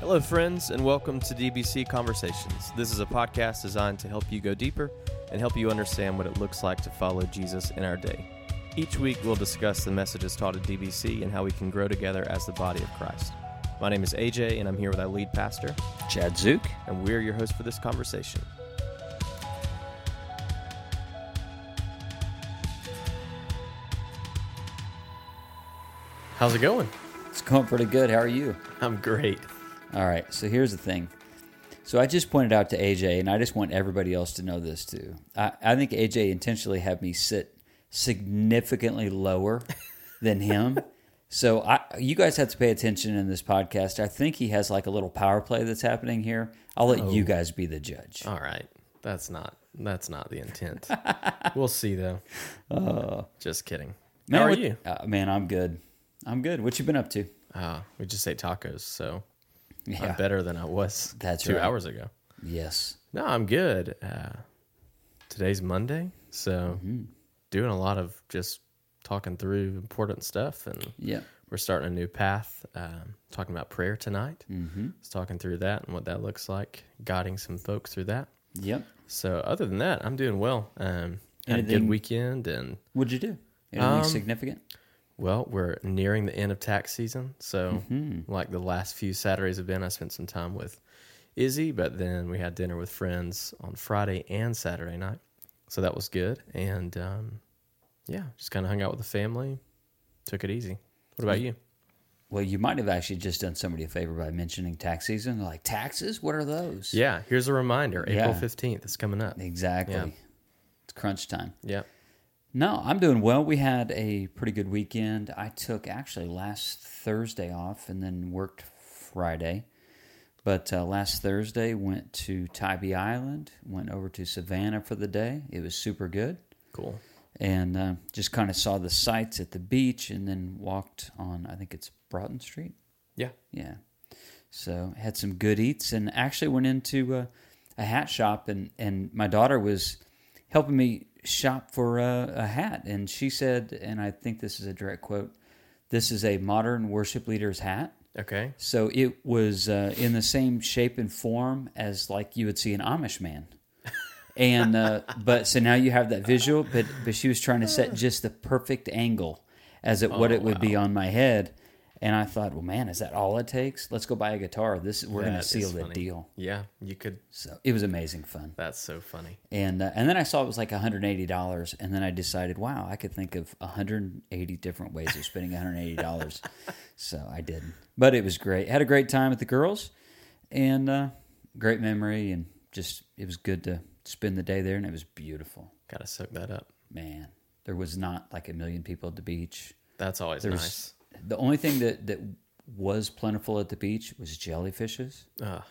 Hello, friends, and welcome to DBC Conversations. This is a podcast designed to help you go deeper and help you understand what it looks like to follow Jesus in our day. Each week, we'll discuss the messages taught at DBC and how we can grow together as the body of Christ. My name is AJ, and I'm here with our lead pastor, Chad Zook. and we're your hosts for this conversation. How's it going? It's going pretty good. How are you? I'm great. All right. So here's the thing. So I just pointed out to AJ, and I just want everybody else to know this too. I, I think AJ intentionally had me sit significantly lower than him. So I, you guys have to pay attention in this podcast. I think he has like a little power play that's happening here. I'll let you guys be the judge. All right. That's not that's not the intent. we'll see though. Just kidding. How are what- you? Uh, man, I'm good. I'm good. What you been up to? Uh, we just ate tacos, so Yeah. I'm better than I was That's two right. hours ago. Yes. No, I'm good. Uh, today's Monday, so Mm-hmm. doing a lot of just talking through important stuff, and Yeah. we're starting a new path. Um, talking about prayer tonight. Mm-hmm. Just talking through that and what that looks like, guiding some folks through that. Yep. So other than that, I'm doing well. Um, had a good weekend and What'd you do? Anything Um, significant? Well, we're nearing the end of tax season, so Mm-hmm. like the last few Saturdays have been, I spent some time with Izzy, but then we had dinner with friends on Friday and Saturday night, so that was good. And um, yeah, just kind of hung out with the family, took it easy. What about you? Well, you might have actually just done somebody a favor by mentioning tax season. They're like, taxes? What are those? Yeah, here's a reminder: April Yeah. fifteenth is coming up. Exactly. Yeah. It's crunch time. Yeah, No, I'm doing well. We had a pretty good weekend. I took actually last Thursday off and then worked Friday. But uh, last Thursday went to Tybee Island, went over to Savannah for the day. It was super good. cool. And uh, just kind of saw the sights at the beach and then walked on, I think it's Broughton Street. Yeah, Yeah. So had some good eats and actually went into uh, a hat shop and, and my daughter was helping me shop for a, a hat and she said, and I think this is a direct quote, this is a modern worship leader's hat. okay. So it was uh, in the same shape and form as like you would see an Amish man. And uh, but so now you have that visual, but but she was trying to set just the perfect angle as it what Oh, it would be on my head. And I thought, well, man, is that all it takes? Let's go buy a guitar. This we're going to seal the funny. deal. Yeah, you could. So it was amazing fun. That's so funny. And uh, and then I saw it was like 180 dollars, and then I decided, wow, I could think of 180 different ways of spending 180 dollars. so I didn't, but it was great. Had a great time with the girls, and uh, great memory, and just it was good to spend the day there, and it was beautiful. Gotta soak that up. Man, there was not like a million people at the beach. That's always There's nice. The only thing that that was plentiful at the beach was jellyfishes, Ah,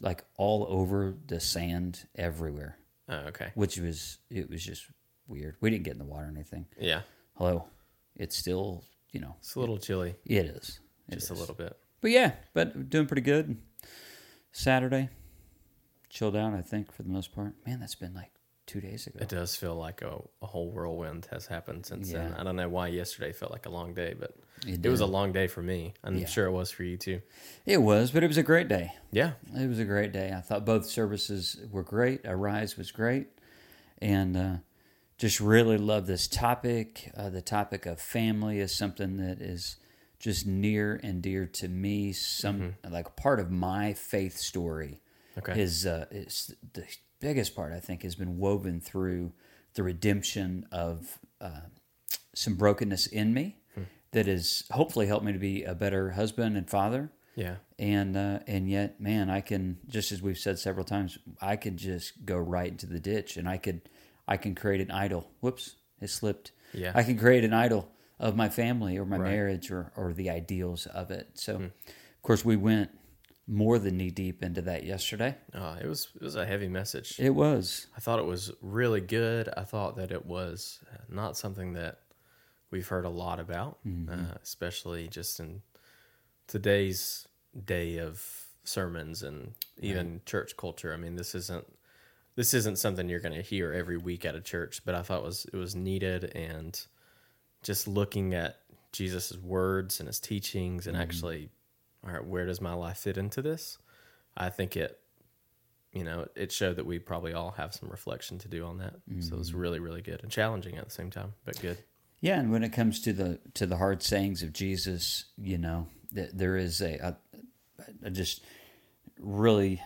like all over the sand everywhere oh, okay. which was it was just weird. We didn't get in the water or anything. Yeah, Hello, it's still you know it's a little chilly, it is It just a is. little bit. but yeah, but doing pretty good. Saturday, chilled out. I think for the most part. Man, that's been like two days ago. It does feel like a, a whole whirlwind has happened since then. Yeah. I don't know why yesterday felt like a long day, but It it, was a long day for me. I'm Yeah. sure it was for you too. It was, but it was a great day. Yeah, It was a great day. I thought both services were great. Arise was great, and uh, just really love this topic. Uh, the topic of family is something that is just near and dear to me. Some like part of my faith story Okay. is uh, is the biggest part. I think has been woven through the redemption of uh, some brokenness in me that has hopefully helped me to be a better husband and father yeah, and uh, and yet, man, I can just as we've said several times, I could just go right into the ditch, and I could I can create an idol. Whoops, it slipped. Yeah. I can create an idol of my family or my Right. marriage or or the ideals of it. So, of course, we went more than knee deep into that yesterday. uh, it was it was a heavy message. It was I thought it was really good. I thought that it was not something that we've heard a lot about, mm-hmm. uh, especially just in today's day of sermons and even church culture. I mean, this isn't this isn't something you're going to hear every week at a church, but I thought it was it was needed and just looking at Jesus' words and his teachings and mm-hmm. actually all right, where does my life fit into this? I think it, you know, it showed that we probably all have some reflection to do on that. So it was mm-hmm. really, really good and challenging at the same time, but good. Yeah, and when it comes to the to the hard sayings of Jesus, you know, th- there is a, a I just really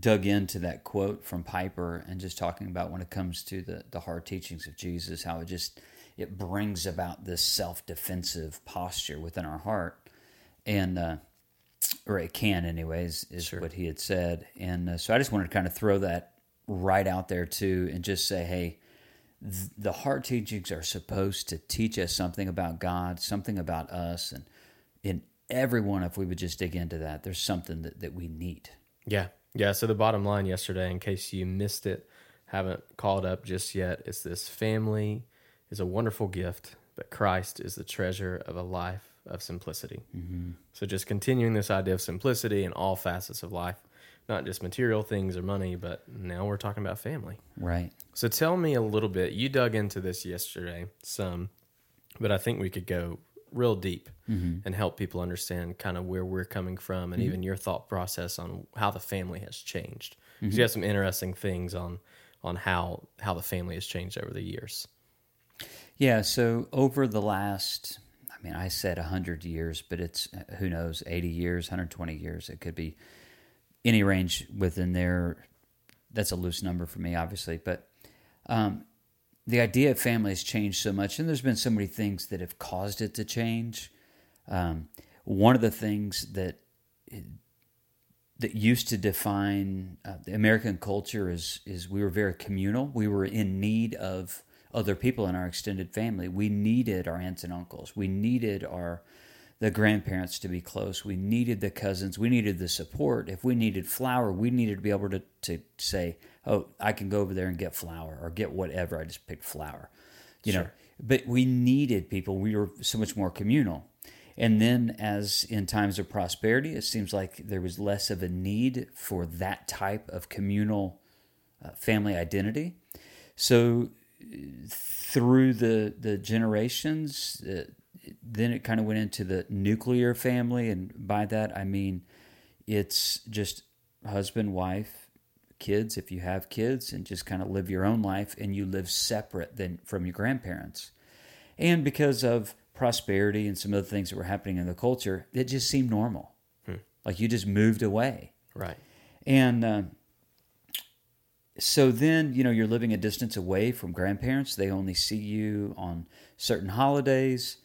dug into that quote from Piper and just talking about when it comes to the the hard teachings of Jesus, how it just it brings about this self defensive posture within our heart, and uh, or it can, anyways, is Sure. what he had said. And uh, so I just wanted to kind of throw that right out there too, and just say, hey the heart teachings are supposed to teach us something about God, something about us, and in everyone, if we would just dig into that, there's something that, that we need. Yeah. Yeah. So the bottom line yesterday, in case you missed it, haven't called up just yet, is this family is a wonderful gift, but Christ is the treasure of a life of simplicity. Mm-hmm. So just continuing this idea of simplicity in all facets of life, not just material things or money, but now we're talking about family. Right. So tell me a little bit. You dug into this yesterday some, but I think we could go real deep mm-hmm. and help people understand kind of where we're coming from and mm-hmm. even your thought process on how the family has changed. 'Cause You mm-hmm. have some interesting things on on how how the family has changed over the years. Yeah. So over the last, I mean, I said 100 years, but it's uh, who knows, 80 years, 120 years. It could be any range within there. That's a loose number for me, obviously. But um, the idea of family has changed so much, and there's been so many things that have caused it to change. Um, one of the things that that used to define uh, the American culture is is we were very communal. We were in need of other people in our extended family. We needed our aunts and uncles. We needed our the grandparents to be close. We needed the cousins. We needed the support. If we needed flour, we needed to be able to, to say, "Oh, I can go over there and get flour or get whatever. I just picked flour." You know, but we needed people. We were so much more communal. And then, as in times of prosperity, it seems like there was less of a need for that type of communal uh, family identity. So, uh, through the the generations, uh, then it kind of went into the nuclear family, and by that I mean it's just husband, wife, kids if you have kids, and just kind of live your own life, and you live separate than from your grandparents. And because of prosperity and some of the things that were happening in the culture, it just seemed normal. Like you just moved away. Right. And uh, so then, you know, you're living a distance away from grandparents. They only see you on certain holidays.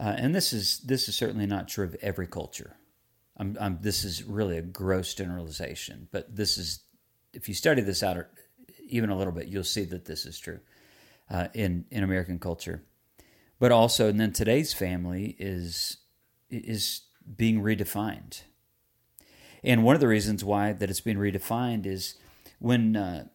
Uh, and this is this is certainly not true of every culture. I'm, I'm, this is really a gross generalization, but this is if you study this out even a little bit, you'll see that this is true uh, in in American culture. But also, and then today's family is is being redefined. And one of the reasons why that it's being redefined is when uh,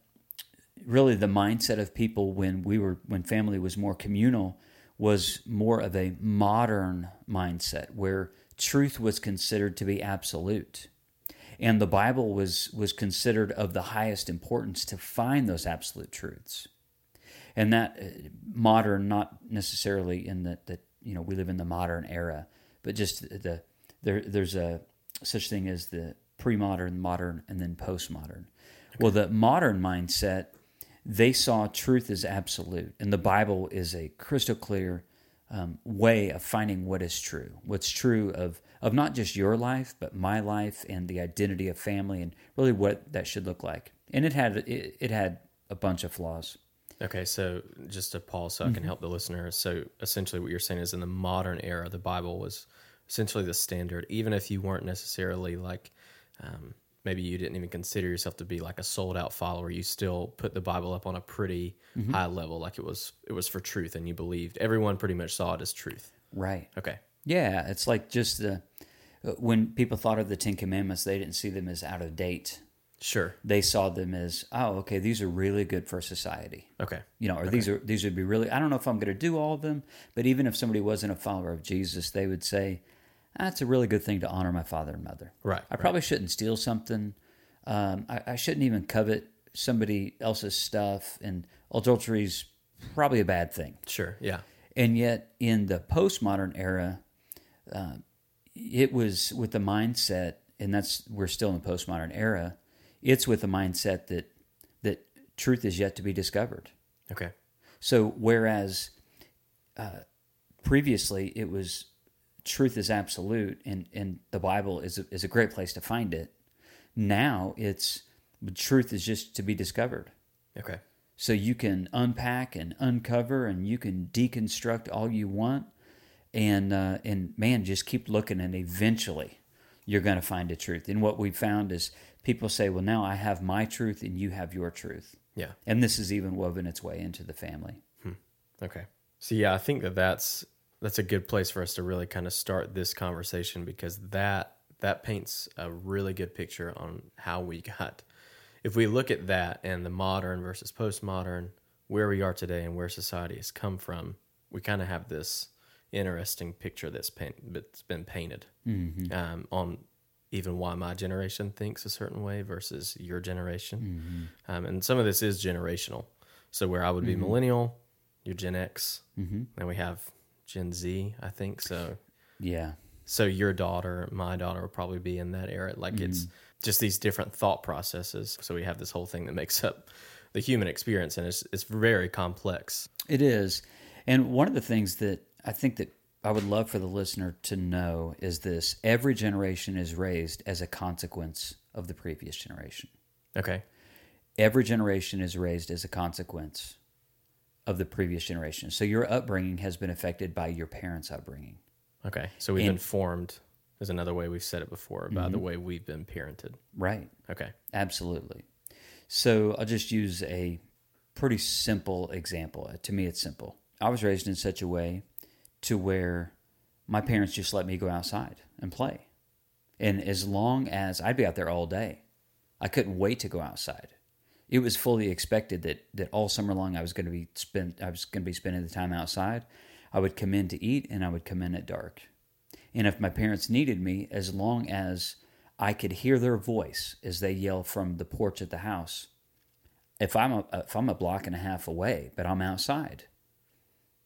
really the mindset of people when we were when family was more communal was more of a modern mindset where truth was considered to be absolute. And the bible was was considered of the highest importance to find those absolute truths. And that uh, modern not necessarily in that that you know we live in the modern era but just the there there's a such thing as the pre-modern modern and then postmodern. Well the modern mindset they saw truth as absolute. And the bible is a crystal clear um, way of finding what is true. What's true of of not just your life but my life and the identity of family and really what that should look like. And it had it, it had a bunch of flaws. Okay, so just to pause so I can help the listener. So essentially, what you're saying is in the modern era, the Bible was essentially the standard, even if you weren't necessarily like, um, maybe you didn't even consider yourself to be like a sold out follower. You still put the Bible up on a pretty mm-hmm. high level, like it was it was for truth, and you believed everyone pretty much saw it as truth. right Okay, Yeah, it's like just the uh, when people thought of the Ten Commandments, they didn't see them as out of date. sure, They saw them as, oh, okay, these are really good for society. okay, You know, or these are these would be really. I don't know if I'm going to do all of them, but even if somebody wasn't a follower of Jesus, they would say, that's a really good thing to honor my father and mother. right, I probably shouldn't steal something. Um, I, I shouldn't even covet somebody else's stuff, and adultery's probably a bad thing. sure, yeah, And yet, in the postmodern era, uh, it was with the mindset, and that's we're still in the postmodern era. It's with the mindset that that truth is yet to be discovered. Okay. So whereas uh, previously it was truth is absolute, and and the Bible is a, is a great place to find it. Now it's truth is just to be discovered. Okay. So you can unpack and uncover, and you can deconstruct all you want, and uh, and man, just keep looking, and eventually you're going to find the truth. And what we found is people say, "Well, now I have my truth, and you have your truth." Yeah. And this has even woven its way into the family. Okay. So yeah, I think that that's that's a good place for us to really kind of start this conversation because that that paints a really good picture on how we got. If we look at that and the modern versus postmodern, where we are today and where society has come from, we kind of have this interesting picture that's paint, that's been painted um, on even why my generation thinks a certain way versus your generation, um, and some of this is generational. So where I would be millennial, you're Gen X, mm-hmm. and we have Gen Z, I think. So Yeah. so your daughter, my daughter will probably be in that era. Like it's mm. just these different thought processes. So we have this whole thing that makes up the human experience, and it's it's very complex. It is. And one of the things that I think that I would love for the listener to know is this every generation is raised as a consequence of the previous generation. Okay. Every generation is raised as a consequence of the previous generation. So your upbringing has been affected by your parents' upbringing. Okay. So we've And- been formed. Is another way we've said it before by the mm-hmm. way we've been parented. Right. Okay. Absolutely. So I'll just use a pretty simple example. Uh, to me, it's simple. I was raised in such a way to where my parents just let me go outside and play. And as long as I'd be out there all day, I couldn't wait to go outside. It was fully expected that, that all summer long I was going to be spent I was going to be spending the time outside. I would come in to eat and I would come in at dark. And if my parents needed me, as long as I could hear their voice as they yell from the porch at the house, if I'm a, if I'm a block and a half away, but I'm outside,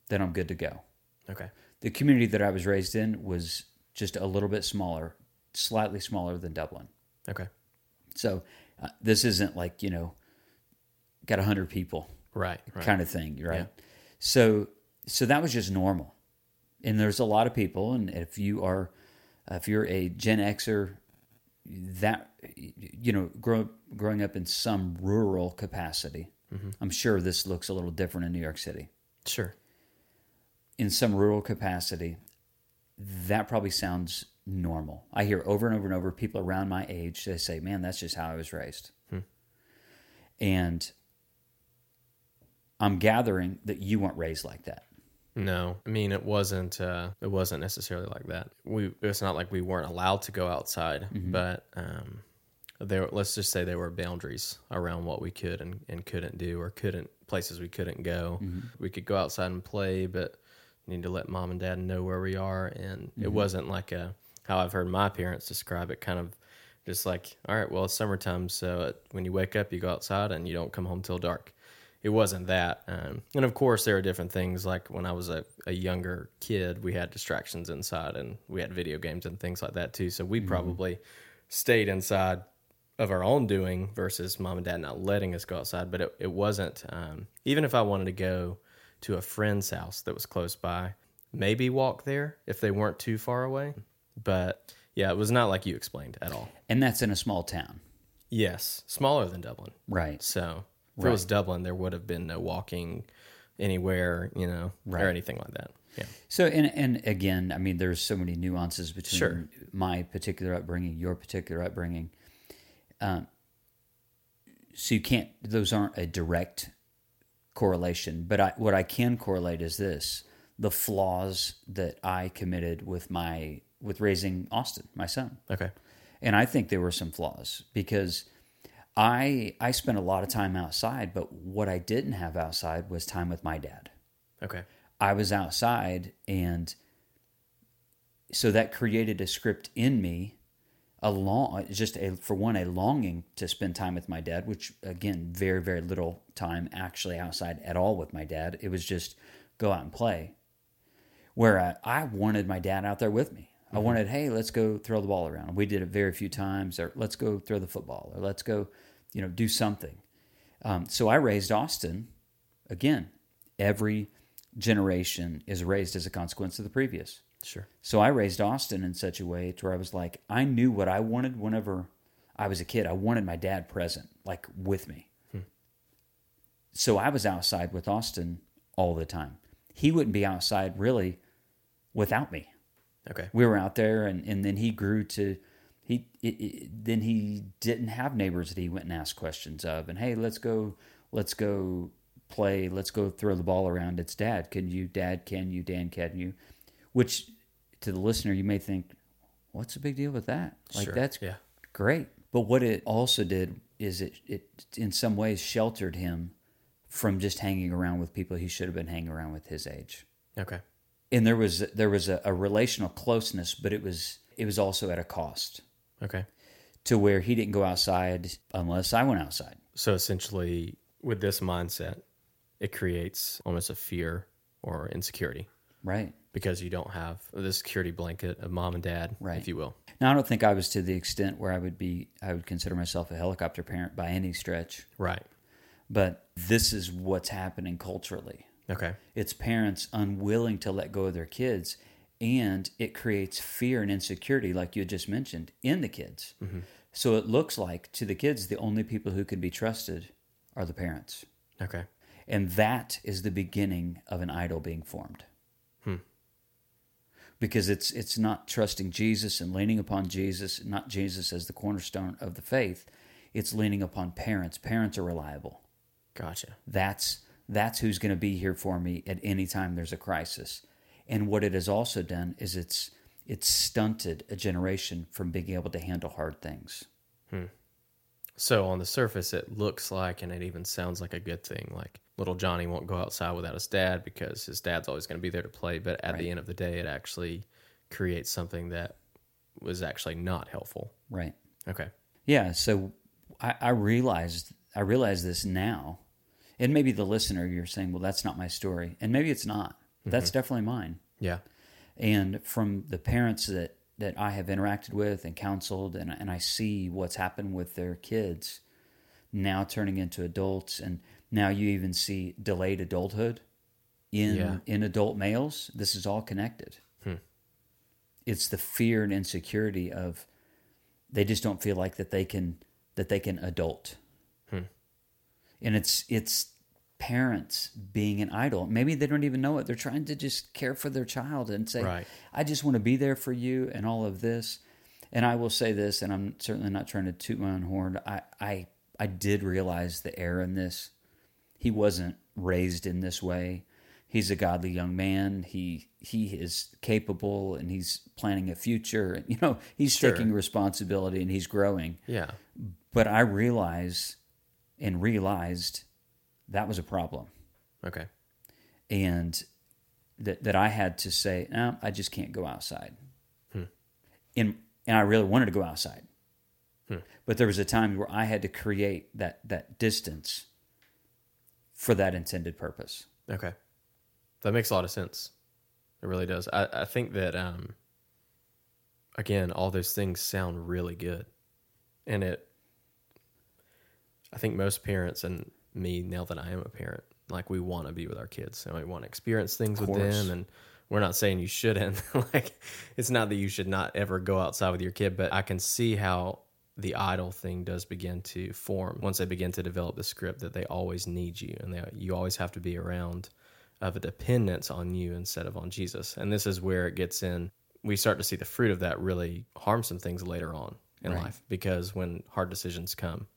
then I'm good to go. Okay. The community that I was raised in was just a little bit smaller, slightly smaller than Dublin. Okay. So uh, this isn't like you know, got a hundred people Right. Right. kind of thing, right? Yeah. So so that was just normal. And there's a lot of people, and if you are, if you're a Gen Xer, that you know, grow, growing up in some rural capacity, mm-hmm. I'm sure this looks a little different in New York City. Sure. In some rural capacity, that probably sounds normal. I hear over and over and over people around my age they say, "Man, that's just how I was raised," hmm. and I'm gathering that you weren't raised like that. No, I mean it wasn't. Uh, it wasn't necessarily like that. We it's not like we weren't allowed to go outside, but um, there. Let's just say there were boundaries around what we could and, and couldn't do, or couldn't places we couldn't go. We could go outside and play, but need to let mom and dad know where we are. And it wasn't like a how I've heard my parents describe it. Kind of just like, all right, well it's summertime, so when you wake up, you go outside and you don't come home till dark it wasn't that. Um, and of course, there are different things. Like when I was a, a younger kid, we had distractions inside and we had video games and things like that too. So we probably stayed inside of our own doing versus mom and dad not letting us go outside. But it, it wasn't, um, even if I wanted to go to a friend's house that was close by, maybe walk there if they weren't too far away. But yeah, it was not like you explained at all. And that's in a small town. Yes, smaller than Dublin. Right. So if it was Dublin, there would have been no walking anywhere, you know, Right. or anything like that. Yeah. So, and, and again, I mean, there's so many nuances between Sure. my particular upbringing, your particular upbringing. Um, so you can't; those aren't a direct correlation. But I, what I can correlate is this: the flaws that I committed with my with raising Austin, my son. Okay. and I think there were some flaws because I I spent a lot of time outside, but what I didn't have outside was time with my dad. Okay. I was outside, and so that created a script in me, a long just a for one a longing to spend time with my dad, which again very very little time actually outside at all with my dad. It was just go out and play. Where I, I wanted my dad out there with me. I mm-hmm. wanted, hey, let's go throw the ball around. We did it very few times, or let's go throw the football, or let's go, you know, do something. Um, so I raised Austin. Again, every generation is raised as a consequence of the previous. Sure. So I raised Austin in such a way to where I was like, I knew what I wanted whenever I was a kid. I wanted my dad present, like with me. So I was outside with Austin all the time. He wouldn't be outside really without me. Okay. We were out there, and, and then he grew to he it, it, then he didn't have neighbors that he went and asked questions of, and hey, let's go, let's go play, let's go throw the ball around. It's dad. Can you? Dad, can you? Dan, can you? Which to the listener, you may think, what's the big deal with that? Like Sure. that's Yeah. great. But what it also did is it it in some ways sheltered him from just hanging around with people he should have been hanging around with his age Okay. and there was there was a, a relational closeness, but it was it was also at a cost Okay. to where he didn't go outside unless I went outside. So essentially, with this mindset, it creates almost a fear or insecurity Right because you don't have the security blanket of mom and dad, Right. if you will. now, I don't think I was to the extent where I would be. I would consider myself a helicopter parent by any stretch, Right. but this is what's happening culturally. Okay. It's parents unwilling to let go of their kids, and it creates fear and insecurity, like you just mentioned, in the kids. Mm-hmm. So it looks like to the kids, the only people who can be trusted are the parents. Okay. And that is the beginning of an idol being formed. Hmm. Because it's it's not trusting Jesus and leaning upon Jesus, not Jesus as the cornerstone of the faith. It's leaning upon parents. Parents are reliable. Gotcha. That's that's who's going to be here for me at any time there's a crisis. And what it has also done is it's it's stunted a generation from being able to handle hard things. Hmm. So on the surface, it looks like, and it even sounds like a good thing. Like little Johnny won't go outside without his dad because his dad's always going to be there to play. But at the end of the day, it actually creates something that was actually not helpful. Right. Okay. Yeah, so I, I realized I realize this now, and maybe the listener you're saying, well, that's not my story, and maybe it's not. That's mm-hmm. definitely mine. Yeah. And from the parents that that I have interacted with and counseled, and and I see what's happened with their kids now turning into adults, and now you even see delayed adulthood in Yeah. in adult males. This is all connected. Hmm. It's the fear and insecurity of they just don't feel like that they can that they can adult hmm. and it's it's parents being an idol. Maybe they don't even know it. They're trying to just care for their child and say Right. i just want to be there for you and all of this. And i will say this and i'm certainly not trying to toot my own horn i i i did realize the error in this. He wasn't raised in this way. He's a godly young man. He he is capable and he's planning a future. And, you know he's Sure. taking responsibility and he's growing. Yeah. but I realize and realized that was a problem. Okay. And that, that I had to say, no, I just can't go outside. And, and I really wanted to go outside. But there was a time where I had to create that, that distance for that intended purpose. Okay. That makes a lot of sense. It really does. I, I think that um again, all those things sound really good. And it I think most parents and me now that I am a parent, like we want to be with our kids and we want to experience things with them and we're not saying you shouldn't. like it's not that you should not ever go outside with your kid, but I can see how the idol thing does begin to form once they begin to develop the script that they always need you and they, you always have to be around of a dependence on you instead of on Jesus. And this is where it gets in. We start to see the fruit of that really harm some things later on in Right. life because when hard decisions come,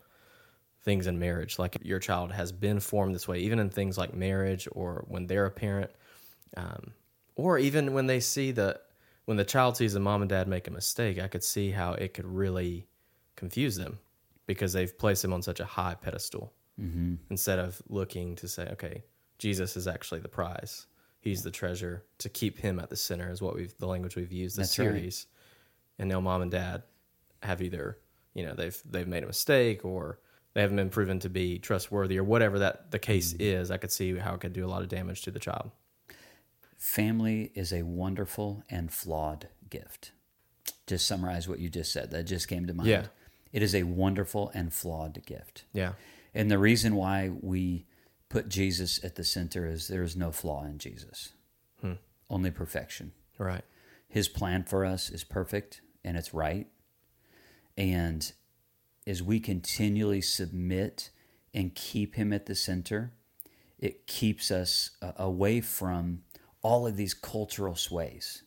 things in marriage, like your child has been formed this way, even in things like marriage or when they're a parent, um, or even when they see the when the child sees the mom and dad make a mistake, I could see how it could really confuse them because they've placed him on such a high pedestal Mm-hmm. instead of looking to say, okay, Jesus is actually the prize. He's the treasure. To keep him at the center is what we've the language we've used this That's right. series. And now mom and dad have either you know they've they've made a mistake or they haven't been proven to be trustworthy or whatever that the case Mm-hmm. is. I could see how it could do a lot of damage to the child. Family is a wonderful and flawed gift. just summarize what you just said. That just came to mind. Yeah. It is a wonderful and flawed gift. Yeah. And the reason why we put Jesus at the center is there is no flaw in Jesus, Hmm. only perfection. Right. His plan for us is perfect and it's right. And as we continually submit and keep Him at the center, it keeps us uh, away from all of these cultural sways.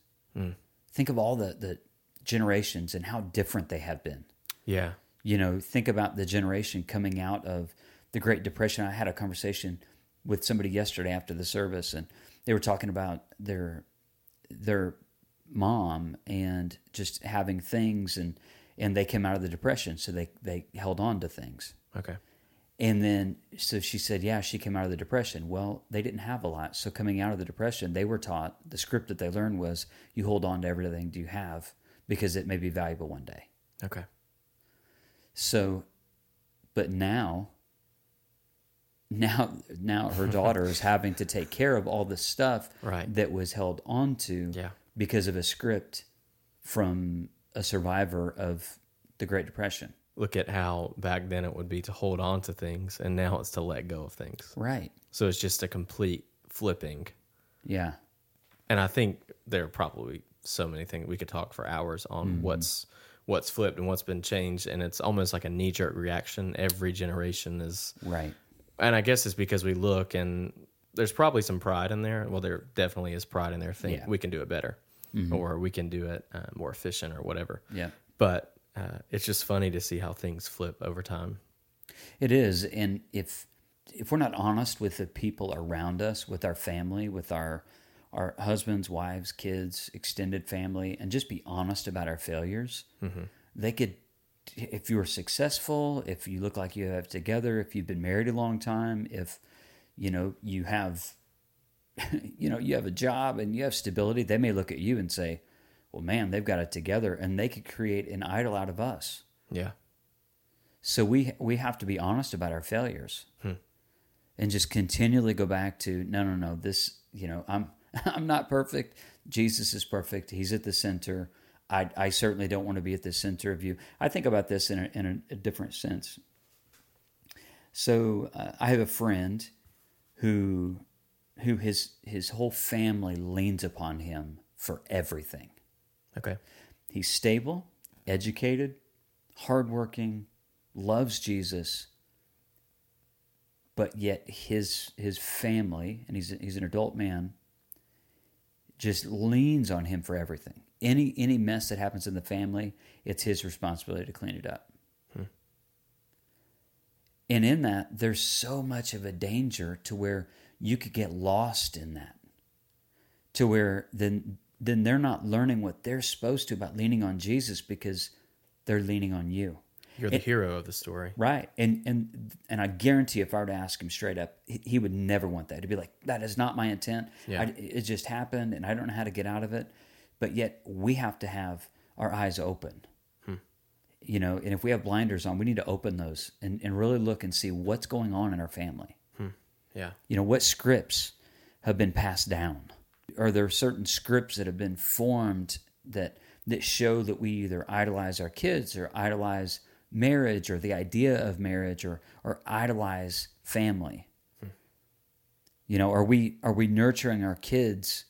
Think of all the, the generations and how different they have been. Yeah. You know, think about the generation coming out of the Great Depression. I had a conversation with somebody yesterday after the service, and they were talking about their their mom and just having things, and and they came out of the depression, so they they held on to things. Okay. And then, so she said, yeah, she came out of the depression. Well, they didn't have a lot. So, coming out of the depression, they were taught the script that they learned was you hold on to everything you have because it may be valuable one day. Okay. So, but now, now, now her daughter is having to take care of all the stuff Right. that was held onto Yeah. because of a script from a survivor of the Great Depression. Look at how back then it would be to hold on to things, and now it's to let go of things. Right. So it's just a complete flipping. Yeah. And I think there are probably so many things we could talk for hours on mm-hmm. what's what's flipped and what's been changed, and it's almost like a knee jerk reaction. Every generation is Right. and I guess it's because we look and there's probably some pride in there. Well, there definitely is pride in there. Think Yeah. we can do it better, or we can do it uh, more efficient, or whatever. Yeah. But uh, it's just funny to see how things flip over time. It is, and if if we're not honest with the people around us, with our family, with our our husbands, wives, kids, extended family, and just be honest about our failures, they could. If you are successful, if you look like you have together, if you've been married a long time, if you know you have, you know you have a job and you have stability, they may look at you and say, "Well, man, they've got it together," and they could create an idol out of us. Yeah, So we we have to be honest about our failures, and just continually go back to no, no, no. This, you know, I'm I'm not perfect. Jesus is perfect. He's at the center. I I certainly don't want to be at the center of you. I think about this in a, in a, a different sense. So uh, I have a friend who who his his whole family leans upon him for everything. okay, He's stable, educated, hardworking, loves Jesus, but yet his his family, and he's he's an adult man, just leans on him for everything. Any any mess that happens in the family, it's his responsibility to clean it up. Hmm. And in that, there's so much of a danger to where you could get lost in that to where then then they're not learning what they're supposed to about leaning on Jesus because they're leaning on you. you're the It- hero of the story. Right. And and and I guarantee if I were to ask him straight up, he, he would never want that. He'd be like, that is not my intent. Yeah. I, it just happened and I don't know how to get out of it. But yet we have to have our eyes open. Hmm. You know, and if we have blinders on, we need to open those and, and really look and see what's going on in our family. Yeah, You know, what scripts have been passed down? Are there certain scripts that have been formed that that show that we either idolize our kids or idolize marriage or the idea of marriage or or idolize family? You know, are we are we nurturing our kids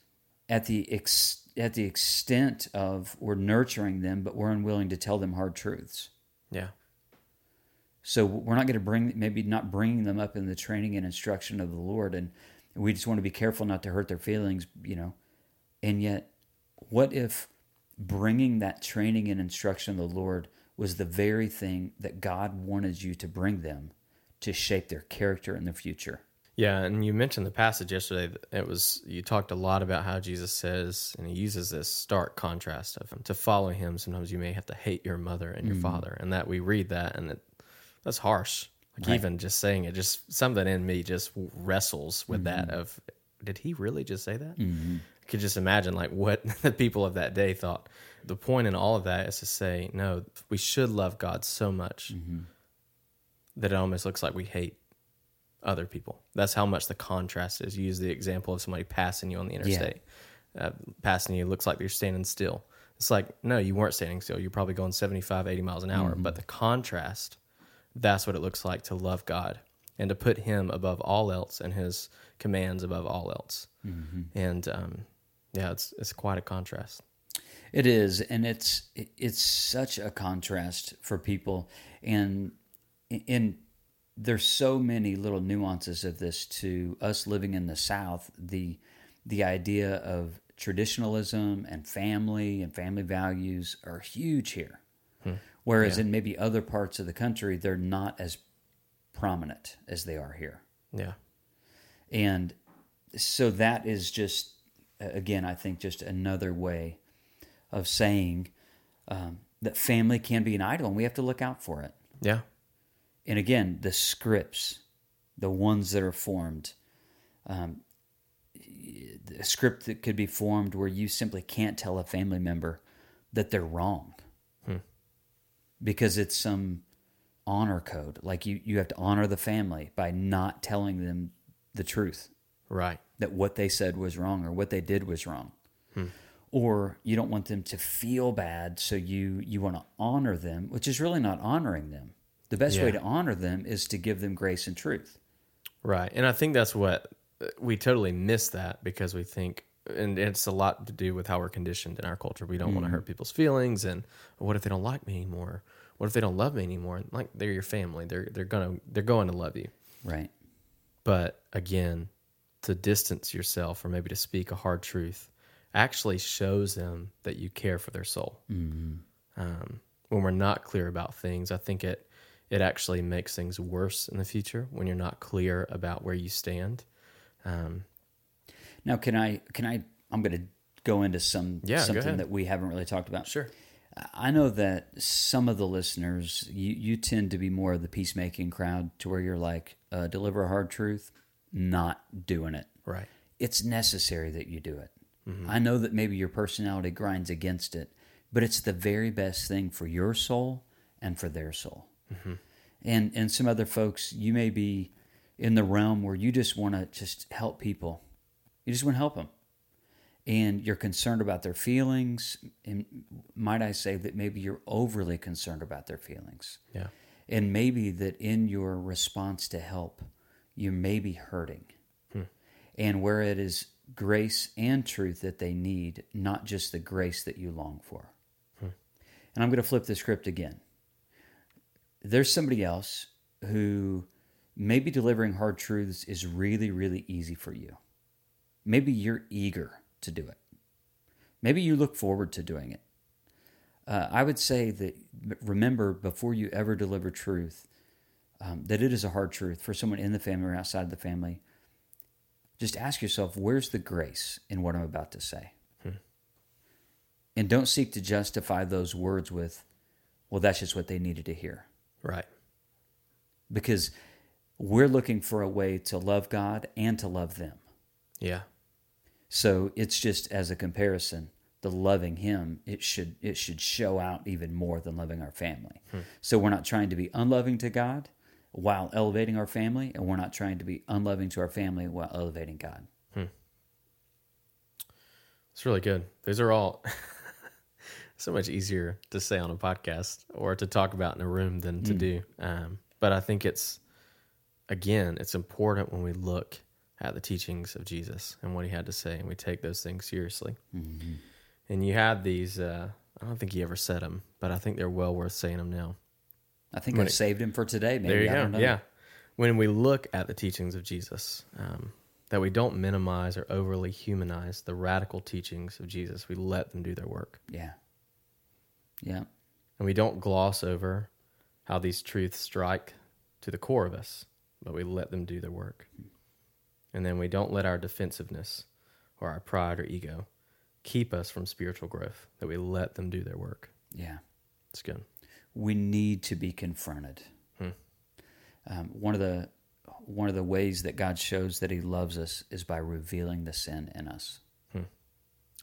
at the ex, at the extent of we're nurturing them, but we're unwilling to tell them hard truths? yeah, So we're not going to bring maybe not bringing them up in the training and instruction of the Lord, and we just want to be careful not to hurt their feelings, you know. And yet, what if bringing that training and instruction of the Lord was the very thing that God wanted you to bring them to shape their character in the future? yeah. And you mentioned the passage yesterday. It was you talked a lot about how Jesus says, and he uses this stark contrast of him. to follow him. Sometimes you may have to hate your mother and your mm-hmm. father, and that we read that, and it, that's harsh. Like Right. even just saying it, just something in me just wrestles with that. Of did he really just say that? I could just imagine like what the people of that day thought. The point in all of that is to say, no, we should love God so much that it almost looks like we hate other people. That's how much the contrast is. You use the example of somebody passing you on the interstate. Uh, passing you looks like you're standing still. It's like, no, you weren't standing still. You're probably going 75, 80 miles an hour. Mm-hmm. But the contrast, that's what it looks like to love God and to put Him above all else and His commands above all else. Mm-hmm. And um, yeah, it's it's quite a contrast. It is, and it's it's such a contrast for people, and and there's so many little nuances of this to us living in the South. The the idea of traditionalism and family and family values are huge here, whereas Yeah. in maybe other parts of the country they're not as prominent as they are here. Yeah. And so that is just, again, I think just another way of saying um, that family can be an idol and we have to look out for it. Yeah. And again, the scripts, the ones that are formed, um, a script that could be formed where you simply can't tell a family member that they're wrong because it's some honor code. Like you, you have to honor the family by not telling them the truth Right. that what they said was wrong or what they did was wrong. Hmm. Or you don't want them to feel bad, so you you want to honor them, which is really not honoring them. The best way to honor them is to give them grace and truth. Right. And I think that's what uh, we totally miss that because we think, and it's a lot to do with how we're conditioned in our culture. We don't want to hurt people's feelings. And what if they don't like me anymore? What if they don't love me anymore? Like they're your family. They're, they're going to, they're going to love you. Right. But again, to distance yourself or maybe to speak a hard truth actually shows them that you care for their soul. Um, when we're not clear about things, I think it it actually makes things worse in the future when you're not clear about where you stand. Um, Now, can I can I I'm going to go into some Yeah, something that we haven't really talked about. sure. I know that some of the listeners, you, you tend to be more of the peacemaking crowd to where you're like, uh, deliver a hard truth, not doing it. Right. It's necessary that you do it. I know that maybe your personality grinds against it, but it's the very best thing for your soul and for their soul. And and some other folks, you may be in the realm where you just want to just help people. You just want to help them and you're concerned about their feelings and might i say that maybe you're overly concerned about their feelings. Yeah. and maybe that in your response to help you may be hurting. Hmm. And where it is grace and truth that they need not just the grace that you long for. Hmm. And i'm going to flip the script again. There's somebody else who maybe delivering hard truths is really really easy for you maybe you're eager to do it. Maybe you look forward to doing it. Uh, I would say that remember before you ever deliver truth um, that it is a hard truth for someone in the family or outside of the family. Just ask yourself, where's the grace in what I'm about to say? And don't seek to justify those words with, well, that's just what they needed to hear Right. because we're looking for a way to love God and to love them. Yeah. So it's just as a comparison, the loving Him it should it should show out even more than loving our family. Hmm. So we're not trying to be unloving to God while elevating our family, and we're not trying to be unloving to our family while elevating God. Hmm. It's really good. Those are all so much easier to say on a podcast or to talk about in a room than to hmm. do. Um, but I think it's, again, it's important when we look at the teachings of Jesus and what he had to say and we take those things seriously. And you had these, uh, I don't think he ever said them, but I think they're well worth saying them now. I think When I've it- saved him for today. Maybe There you I go. don't know. Yeah. When we look at the teachings of Jesus, um, that we don't minimize or overly humanize the radical teachings of Jesus, we let them do their work. yeah, yeah. And we don't gloss over how these truths strike to the core of us, but we let them do their work. And then we don't let our defensiveness or our pride or ego keep us from spiritual growth, that we let them do their work. yeah. It's good. we need to be confronted. Hmm. Um, one of the one of the ways that God shows that He loves us is by revealing the sin in us.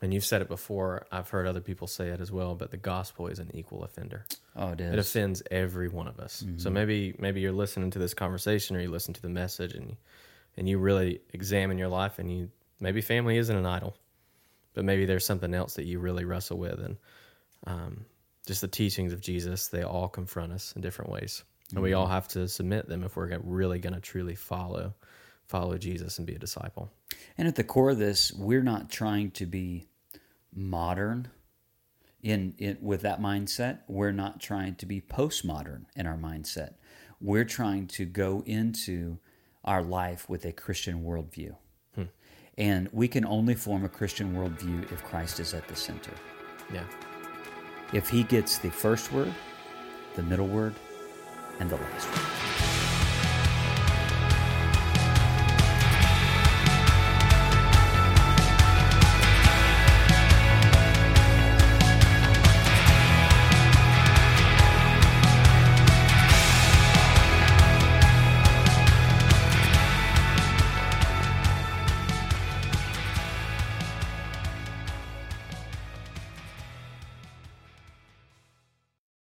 And you've said it before. I've heard other people say it as well, but the gospel is an equal offender. Oh, it is. it offends every one of us. So maybe maybe you're listening to this conversation or you listen to the message and and you really examine your life and you maybe family isn't an idol, but maybe there's something else that you really wrestle with and um, just the teachings of Jesus, they all confront us in different ways, and we all have to submit them if we're really going to truly follow follow Jesus and be a disciple. And at the core of this, we're not trying to be modern in, in with that mindset. We're not trying to be postmodern in our mindset. We're trying to go into our life with a Christian worldview. Hmm. And we can only form a Christian worldview if Christ is at the center. Yeah. If he gets the first word, the middle word, and the last word.